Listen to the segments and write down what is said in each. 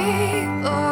Use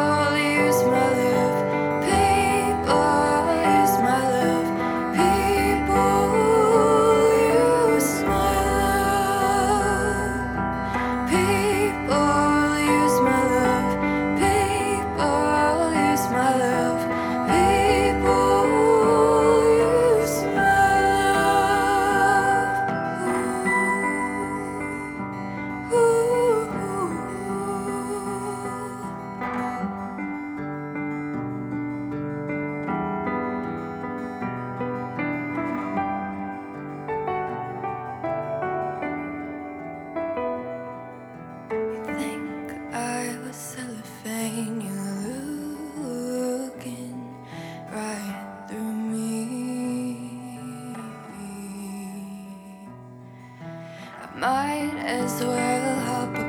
might as well hop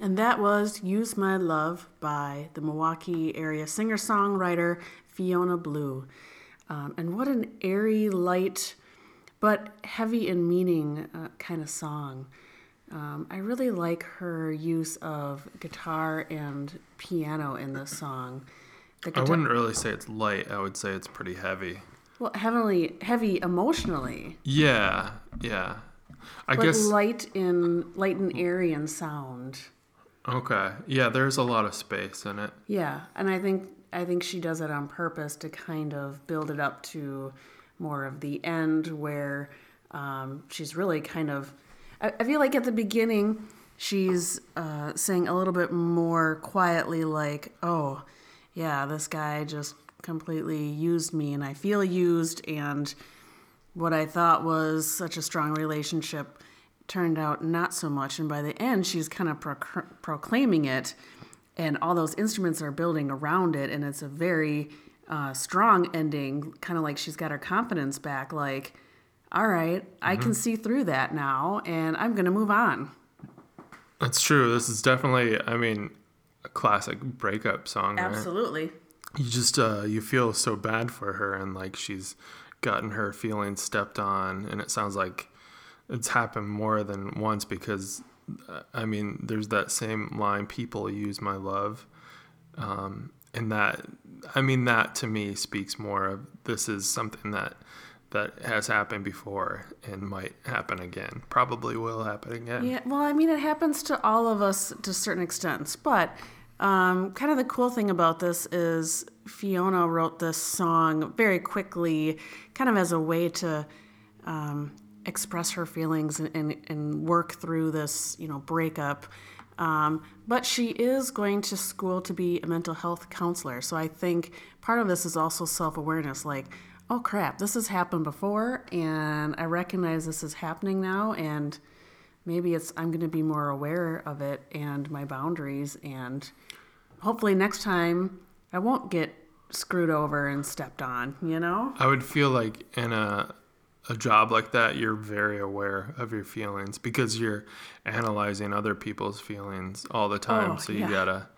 And that was Use My Love by the Milwaukee area singer songwriter Fiona Blue. Um, and what an airy, light, but heavy in meaning uh, kind of song. Um, I really like her use of guitar and piano in this song. The I guitar- wouldn't really say it's light. I would say it's pretty heavy. well, heavily, heavy emotionally, Yeah, yeah. I but guess light in light and airy in sound. Okay. Yeah, there's a lot of space in it. Yeah, and I think I think she does it on purpose to kind of build it up to more of the end where um, she's really kind of. I, I feel like at the beginning she's uh, saying a little bit more quietly, like, "Oh, yeah, this guy just completely used me, and I feel used, and what I thought was such a strong relationship." Turned out not so much and by the end she's kind of proc- proclaiming it and all those instruments are building around it and it's a very uh, strong ending kind of like she's got her confidence back like all right i can see through that now and i'm gonna move on That's true. This is definitely, I mean, a classic breakup song, right? absolutely You just uh, you feel so bad for her, and like she's gotten her feelings stepped on, and it sounds like it's happened more than once because, uh, I mean, there's that same line: "People use my love," um, and that, I mean, that to me speaks more of this is something that that has happened before and might happen again. Probably will happen again. Yeah, well, I mean, it happens to all of us to certain extents, but um, kind of the cool thing about this is Fiona wrote this song very quickly, kind of as a way to um, express her feelings and, and, and work through this, you know, breakup. Um, but she is going to school to be a mental health counselor. So I think part of this is also self awareness like, oh crap, this has happened before, and I recognize this is happening now, and maybe it's I'm going to be more aware of it and my boundaries, and hopefully next time I won't get screwed over and stepped on. You know? I would feel like in a a job like that, you're very aware of your feelings because you're analyzing other people's feelings all the time. Oh, so you yeah. gotta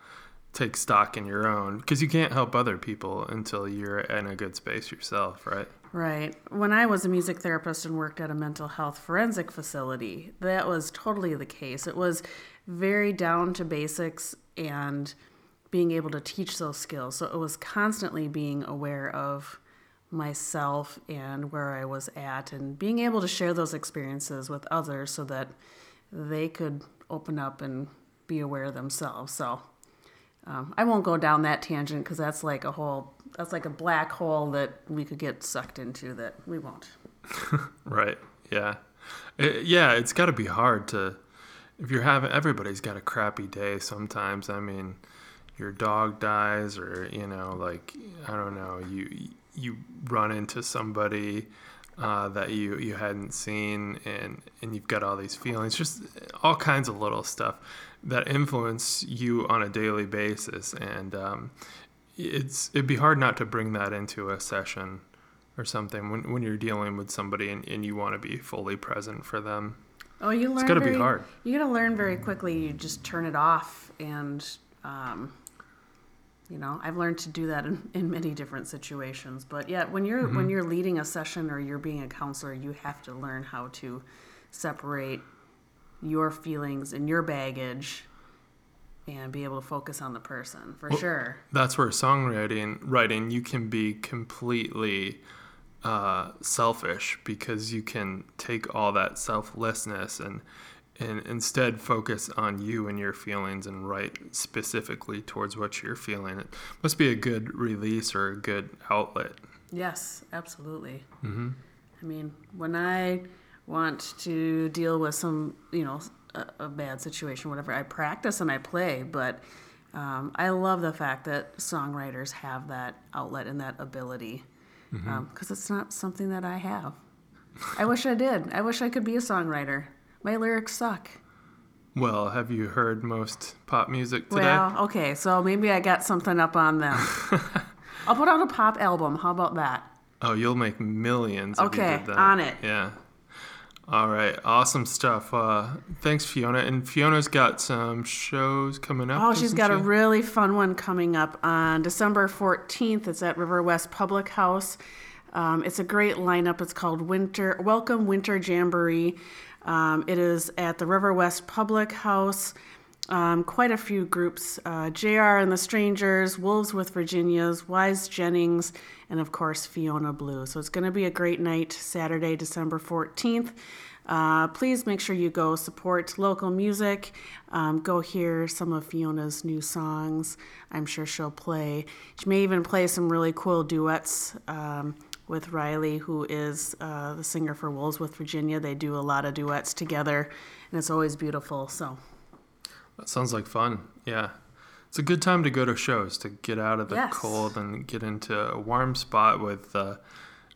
take stock in your own because you can't help other people until you're in a good space yourself, right? Right. When I was a music therapist and worked at a mental health forensic facility, that was totally the case. It was very down to basics and being able to teach those skills. So it was constantly being aware of myself and where I was at and being able to share those experiences with others so that they could open up and be aware of themselves. So um, I won't go down that tangent because that's like a whole that's like a black hole that we could get sucked into that we won't. Right. Yeah. It, yeah, it's got to be hard to if you're having everybody's got a crappy day sometimes. I mean, your dog dies or, you know, like I don't know, you you run into somebody uh, that you you hadn't seen and and you've got all these feelings, just all kinds of little stuff that influence you on a daily basis and um, it's it'd be hard not to bring that into a session or something when, when you're dealing with somebody and, and you want to be fully present for them. Oh, you learn. gotta be very- hard. You gotta learn very quickly. You just turn it off, and um, you know, I've learned to do that in, in many different situations. But yeah, when you're Mm-hmm. when you're leading a session or you're being a counselor, you have to learn how to separate your feelings and your baggage, and be able to focus on the person for sure. That's where songwriting writing you can be completely uh, selfish because you can take all that selflessness and and instead focus on you and your feelings and write specifically towards what you're feeling. It must be a good release or a good outlet. Yes, absolutely. Mm-hmm. I mean, when I want to deal with some, you know, a, a bad situation, whatever, I practice and I play, but um, I love the fact that songwriters have that outlet and that ability because it's not something that I have. I wish I did. I wish I could be a songwriter. My lyrics suck. Well, have you heard most pop music today? Well, okay, so maybe I got something up on them. I'll put out a pop album. How about that? Oh, you'll make millions. Okay, you did that. on it. Yeah. All right, awesome stuff. Uh, thanks, Fiona. And Fiona's got some shows coming up. Oh, she's got a really fun one coming up on December 14th. It's at River West Public House. Um, it's a great lineup. It's called Winter Welcome Winter Jamboree. Um, it is at the River West Public House. Um, quite a few groups uh, JR and the Strangers, Wolves with Virginias, Wise Jennings, and of course Fiona Blue. So it's going to be a great night, Saturday, December 14th. Uh, please make sure you go support local music. Um, go hear some of Fiona's new songs. I'm sure she'll play. She may even play some really cool duets um, with Riley, who is uh, the singer for Wolves with Virginia. They do a lot of duets together, and it's always beautiful. So, That sounds like fun. Yeah. It's a good time to go to shows to get out of the Yes. cold and get into a warm spot with uh,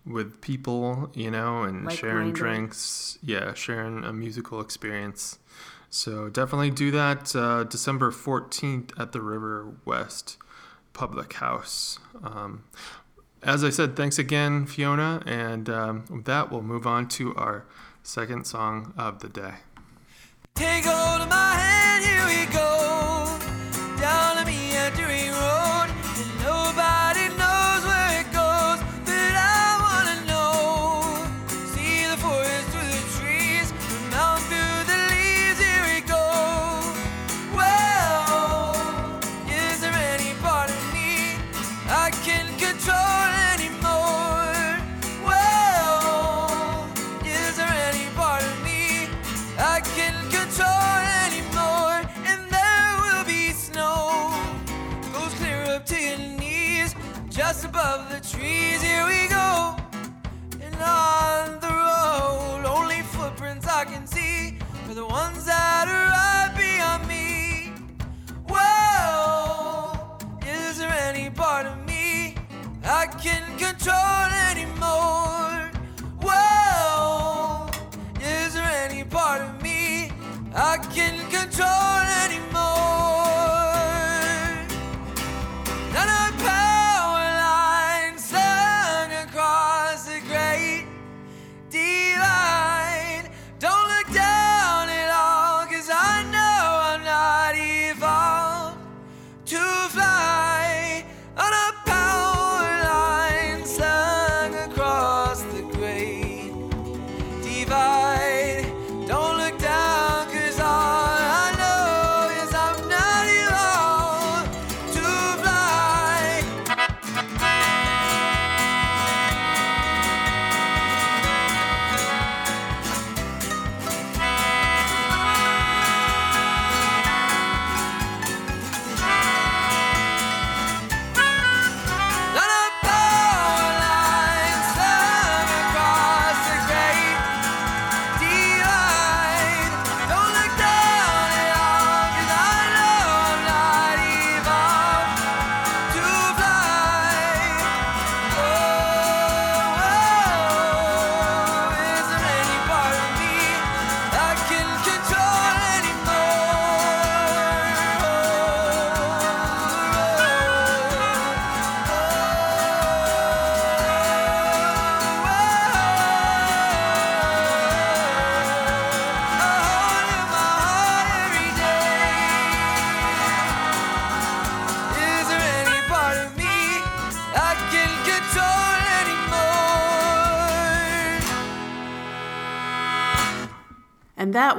with people, you know, and sharing Like-minded. drinks. Yeah, sharing a musical experience. So definitely do that uh, December 14th at the River West Public House. Um, as I said, thanks again, Fiona. And um, with that, we'll move on to our second song of the day.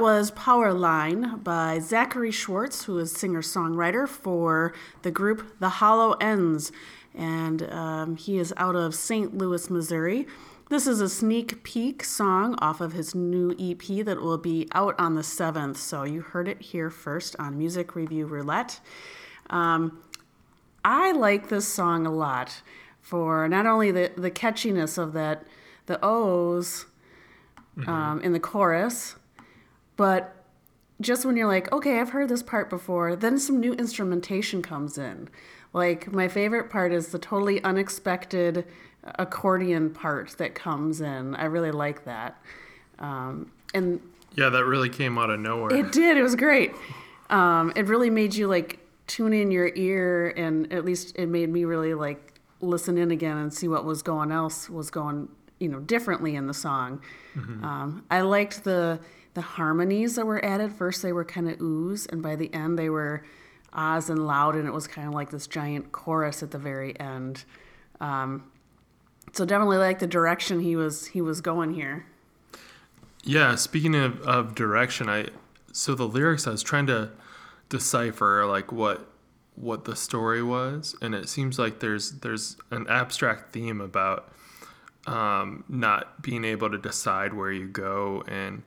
Was Power Line by Zachary Schwartz, who is singer songwriter for the group The Hollow Ends. And um, he is out of St. Louis, Missouri. This is a sneak peek song off of his new EP that will be out on the 7th. So you heard it here first on Music Review Roulette. Um, I like this song a lot for not only the, the catchiness of that, the O's um, in the chorus, but just when you're like, okay, I've heard this part before, then some new instrumentation comes in. Like, my favorite part is the totally unexpected accordion part that comes in. I really like that. Um, and Yeah, that really came out of nowhere. it did. It was great. Um, it really made you like tune in your ear, and at least it made me really like listen in again and see what was going else was going you know differently in the song. Um, I liked the the harmonies that were added. First, they were kind of oohs, and by the end, they were ahs and loud, and it was kind of like this giant chorus at the very end. Um, so definitely like the direction he was he was going here. Yeah, speaking of, of direction, I so the lyrics I was trying to decipher like what what the story was, and it seems like there's there's an abstract theme about um, not being able to decide where you go and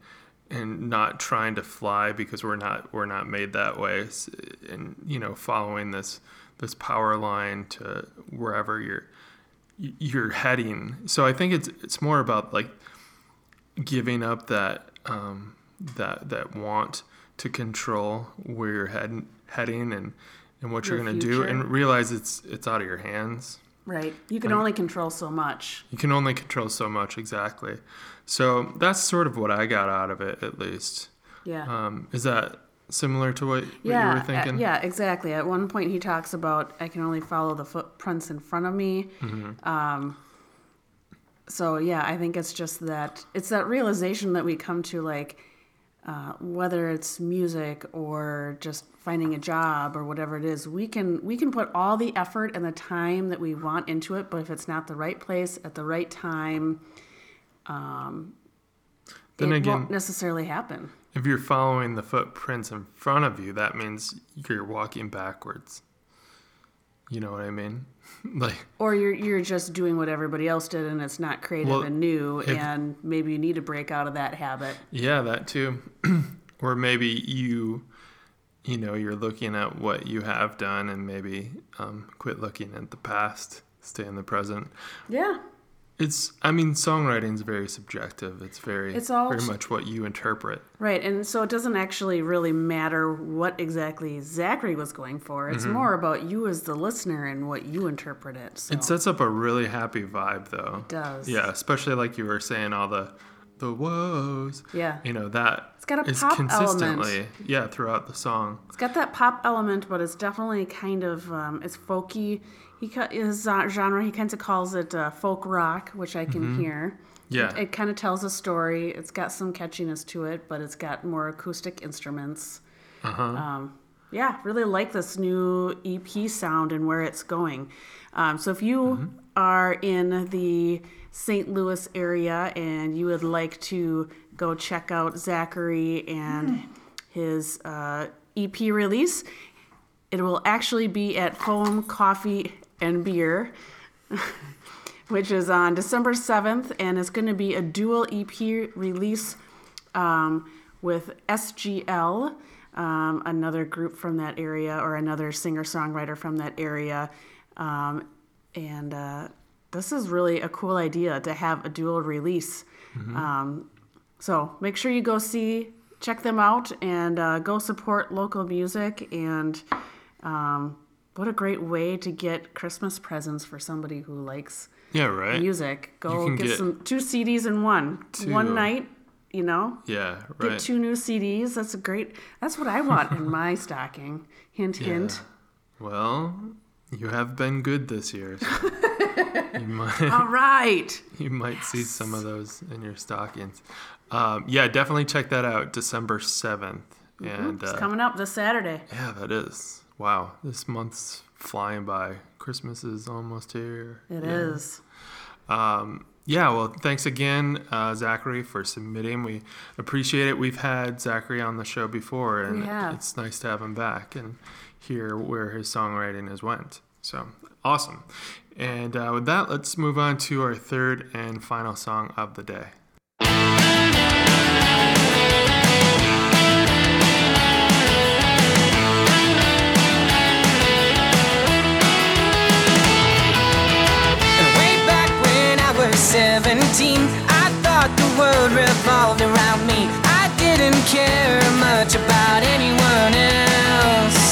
and not trying to fly because we're not we're not made that way, and you know following this this power line to wherever you're you're heading. So I think it's it's more about like giving up that um, that that want to control where you're heading heading and and what you're going to do and realize it's it's out of your hands Right. You can only control so much. you can only control so much exactly so that's sort of what i got out of it at least Yeah. um, is that similar to what, what yeah, you were uh, thinking yeah, exactly. At one point, he talks about I can only follow the footprints in front of me. Mm-hmm. Um, so yeah, I think it's just that it's that realization that we come to, like uh, whether it's music or just finding a job or whatever it is, we can we can put all the effort and the time that we want into it, but if it's not the right place at the right time, um, Then it again- won't necessarily happen. if you're following the footprints in front of you that means you're walking backwards you know what i mean like Or you're you're just doing what everybody else did and it's not creative Well, and new if- and maybe you need to break out of that habit. Yeah, that too. or maybe you, you know, you're looking at what you have done and maybe um, quit looking at the past, stay in the present. Yeah. It's, I mean, songwriting is very subjective. It's very, It's all very much what you interpret. Right. And so it doesn't actually really matter what exactly Zachary was going for. It's more about you as the listener and what you interpret it. So Mm-hmm. It sets up a really happy vibe, though. It does. Yeah, especially like you were saying, all the, the woes. Yeah. You know that It's got a pop consistently, yeah, throughout the song. It's got that pop element, but it's definitely kind of um, it's folky. He his uh, genre he kind of calls it uh, folk rock, which I can hear. Mm-hmm. Yeah. it, it kind of tells a story. It's got some catchiness to it, but it's got more acoustic instruments. Uh-huh. Um, yeah, really like this new EP sound and where it's going. Um, so if you Mm-hmm. are in the St. Louis area and you would like to go check out Zachary and his uh, EP release, it will actually be at Foam Coffee and Beer, which is on December 7th, and it's going to be a dual EP release um, with SGL, um, another group from that area, or another singer songwriter from that area. Um, and uh, this is really a cool idea to have a dual release. Um, so make sure you go see, check them out, and uh, go support local music. And um, what a great way to get Christmas presents for somebody who likes Yeah, right? music. Go get, get some two CDs in one. two. One night, you know. yeah, Get two new CDs. That's a great. That's what I want in my stocking. Hint, hint. Well, you have been good this year. so you might All right. you might see some of those in your stockings. Um, yeah, definitely check that out. December seventh, and It's uh, coming up this Saturday. yeah, that is wow. This month's flying by. Christmas is almost here. It Yeah. is. Um, yeah, well, thanks again, uh, Zachary, for submitting. We appreciate it. We've had Zachary on the show before, and it's nice to have him back and hear where his songwriting has went. So awesome. And uh, with that, let's move on to our third and final song of the day. 17, I thought the world revolved around me. I didn't care much about anyone else.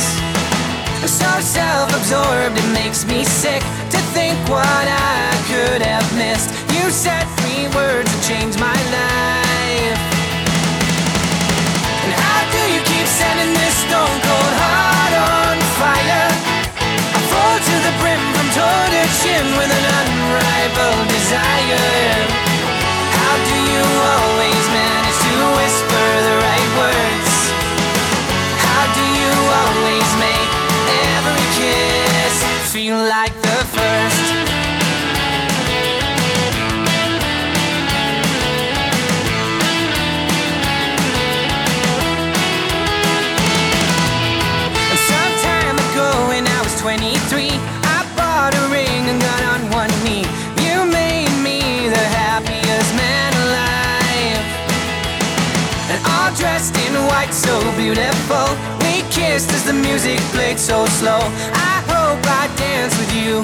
So self absorbed, it makes me sick to think what I could have missed. You said three words that changed my life. As the music played so slow. I hope I dance with you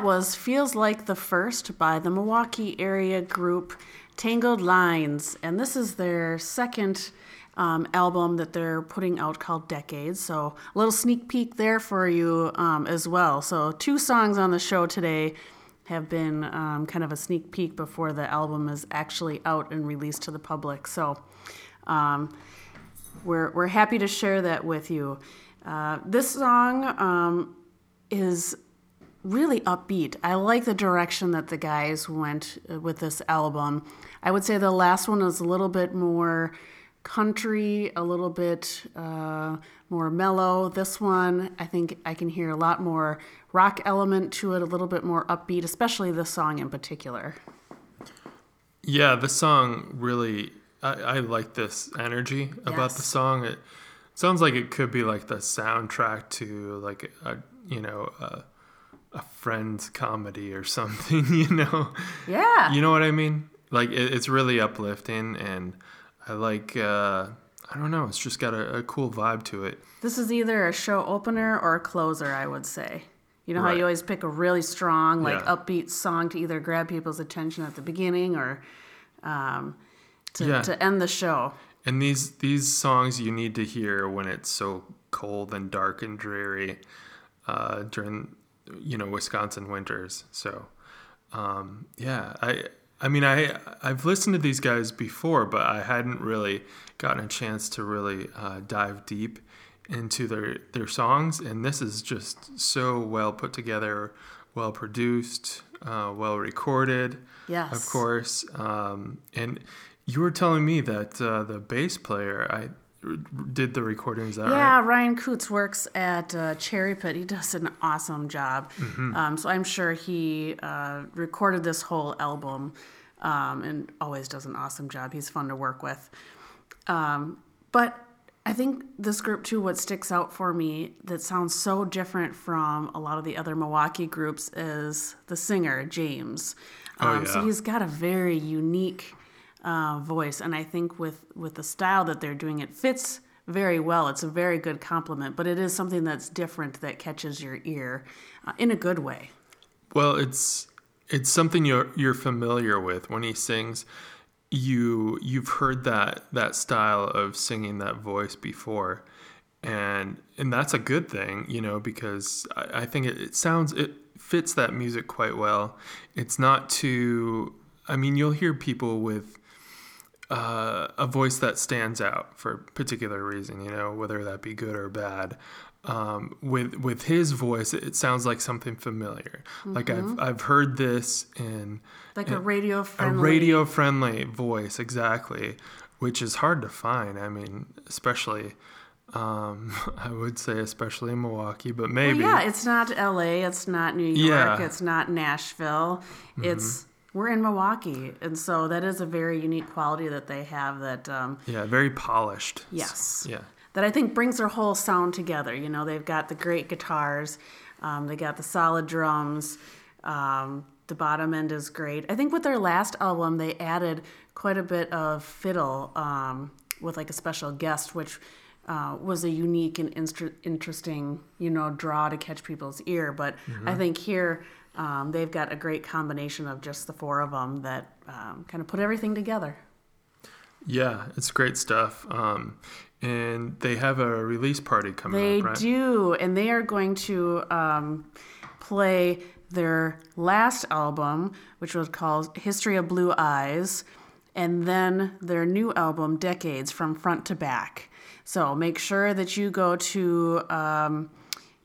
that was Feels Like the First by the Milwaukee area group Tangled Lines. And this is their second um, album that they're putting out called Decades. So a little sneak peek there for you um, as well. So, two songs on the show today have been um, kind of a sneak peek before the album is actually out and released to the public. So, um, we're, we're happy to share that with you. Uh, this song um, is really upbeat. I like the direction that the guys went uh, with this album. I would say the last one was a little bit more country, a little bit uh, more mellow. This one, I think I can hear a lot more rock element to it, a little bit more upbeat, especially this song in particular. Yeah, the song really, I, I like this energy about the song. It sounds like it could be like the soundtrack to like a, you know, a, a friend's comedy or something, you know? Yeah. You know what I mean? Like it, it's really uplifting and I like, uh, I don't know, it's just got a, a cool vibe to it. This is either a show opener or a closer, I would say. You know how you always pick a really strong, like Yeah. upbeat song to either grab people's attention at the beginning or um, to, Yeah. to end the show. And these these songs you need to hear when it's so cold and dark and dreary uh, during you know Wisconsin winters. So um, yeah, I I mean I I've listened to these guys before, but I hadn't really gotten a chance to really uh, dive deep into their their songs, and this is just so well put together, well produced, uh, well recorded. Yes. Of course. Um, and You were telling me that uh, the bass player I did the recordings. That Yeah, right? Ryan Coots works at uh, Cherry Pit. He does an awesome job. Mm-hmm. Um, so I'm sure he uh, recorded this whole album um, and always does an awesome job. He's fun to work with. Um, but I think this group too, what sticks out for me that sounds so different from a lot of the other Milwaukee groups is the singer, James. Oh, Um, So he's got a very unique uh, voice, and I think with, with the style that they're doing, it fits very well. It's a very good compliment, but it is something that's different that catches your ear uh, in a good way. Well, it's it's something you're you're familiar with when he sings. You you've heard that that style of singing that voice before, and and that's a good thing, you know, because I, I think it, it sounds it fits that music quite well. It's not too. I mean, you'll hear people with uh, a voice that stands out for a particular reason, you know, whether that be good or bad. Um, with with his voice, it sounds like something familiar. Like I've I've heard this in Like a radio friendly a radio friendly voice, exactly, which is hard to find. I mean, especially, um, I would say especially in Milwaukee, but Well, maybe yeah, it's not L.A., it's not New York, Yeah. Mm-hmm. it's not Nashville. It's we're in Milwaukee, and so that is a very unique quality that they have. That um, yeah, very polished. yes, Yeah. that I think brings their whole sound together. You know, they've got the great guitars, um, they got the solid drums. Um, the bottom end is great. I think with their last album, they added quite a bit of fiddle um, with like a special guest, which uh, was a unique and instru- interesting, you know, draw to catch people's ear. But I think here um, they've got a great combination of just the four of them that um, kind of put everything together. Yeah, it's great stuff. Um, and they have a release party coming They up, right? do, and they are going to um, play their last album, which was called History of Blue Eyes, and then their new album, Decades, from front to back. So make sure that you go to um,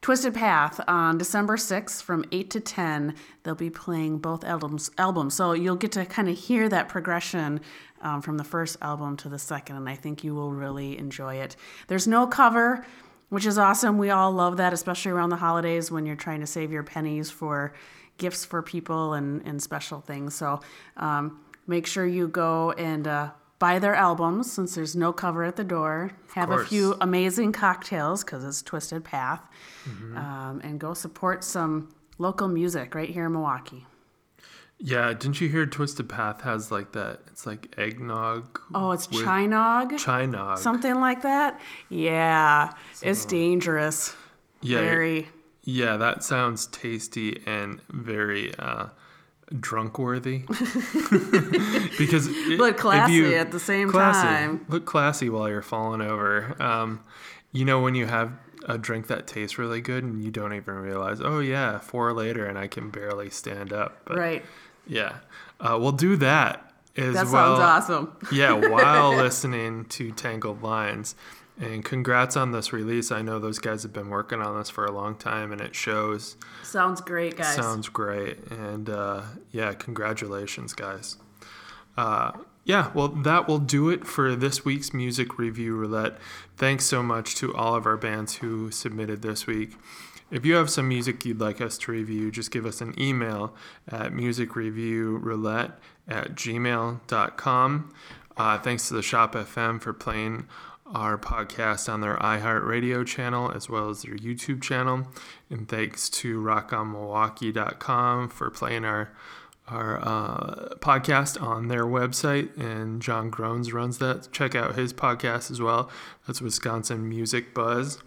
Twisted Path on December 6th from 8 to 10. They'll be playing both albums. albums. So you'll get to kind of hear that progression um, from the first album to the second, and I think you will really enjoy it. There's no cover, which is awesome. We all love that, especially around the holidays when you're trying to save your pennies for gifts for people and, and special things. So um, make sure you go and uh, buy their albums since there's no cover at the door. Have a few amazing cocktails because it's Twisted Path, um, and go support some local music right here in Milwaukee. Yeah, didn't you hear Twisted Path has like that? It's like eggnog. Oh, it's Chinog, Chinog. something like that. Yeah, it's dangerous. yeah, Very. yeah, that sounds tasty and very uh, drunk worthy. because it- if classy you- at the same classy. time. Look classy while you're falling over. Um, you know when you have a drink that tastes really good and you don't even realize, oh yeah, four later and I can barely stand up. But Right. Yeah, uh, we'll do that as That well. sounds awesome. yeah, while listening to Tangled Lines. And congrats on this release. I know those guys have been working on this for a long time, and it shows. Sounds great, guys. Sounds great. And uh, yeah, congratulations, guys. Uh, yeah, well, that will do it for this week's Music Review Roulette. Thanks so much to all of our bands who submitted this week. If you have some music you'd like us to review, just give us an email at musicreviewroulette at gmail.com. Uh, thanks to the Shop FM for playing our podcast on their iHeartRadio channel as well as their YouTube channel. And thanks to rockonmilwaukee.com for playing our our uh, podcast on their website, and John Groans runs that. Check out his podcast as well. That's Wisconsin Music Buzz.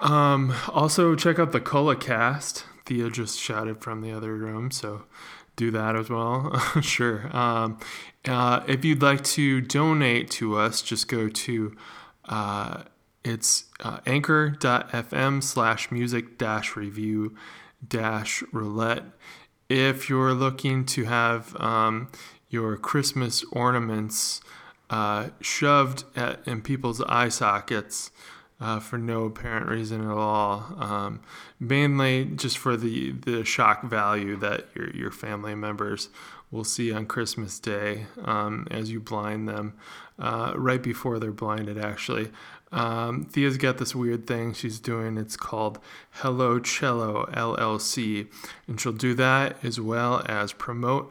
Um, also, check out the Cola Cast. Thea just shouted from the other room, so do that as well. sure. Um, uh, if you'd like to donate to us, just go to uh, it's uh, anchor.fm slash music dash review dash roulette. If you're looking to have um, your Christmas ornaments uh, shoved at, in people's eye sockets uh, for no apparent reason at all, um, mainly just for the, the shock value that your, your family members will see on Christmas Day um, as you blind them, uh, right before they're blinded, actually. Um, Thea's got this weird thing she's doing. It's called Hello Cello LLC. And she'll do that as well as promote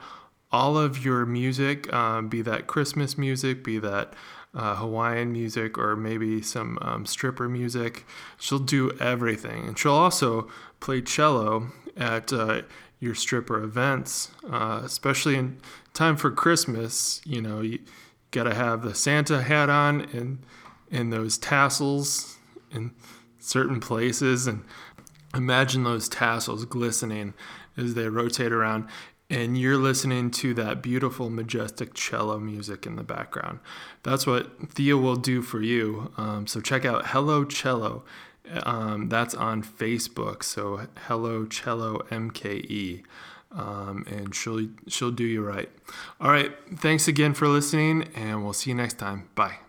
all of your music, um, be that Christmas music, be that uh, Hawaiian music, or maybe some um, stripper music. She'll do everything. And she'll also play cello at uh, your stripper events, uh, especially in time for Christmas. You know, you got to have the Santa hat on and and those tassels in certain places and imagine those tassels glistening as they rotate around and you're listening to that beautiful majestic cello music in the background. That's what thea will do for you. Um, so check out hello cello um, that's on facebook. So hello cello mke um, and she'll she'll do you right. All right thanks again for listening and we'll see you next time. Bye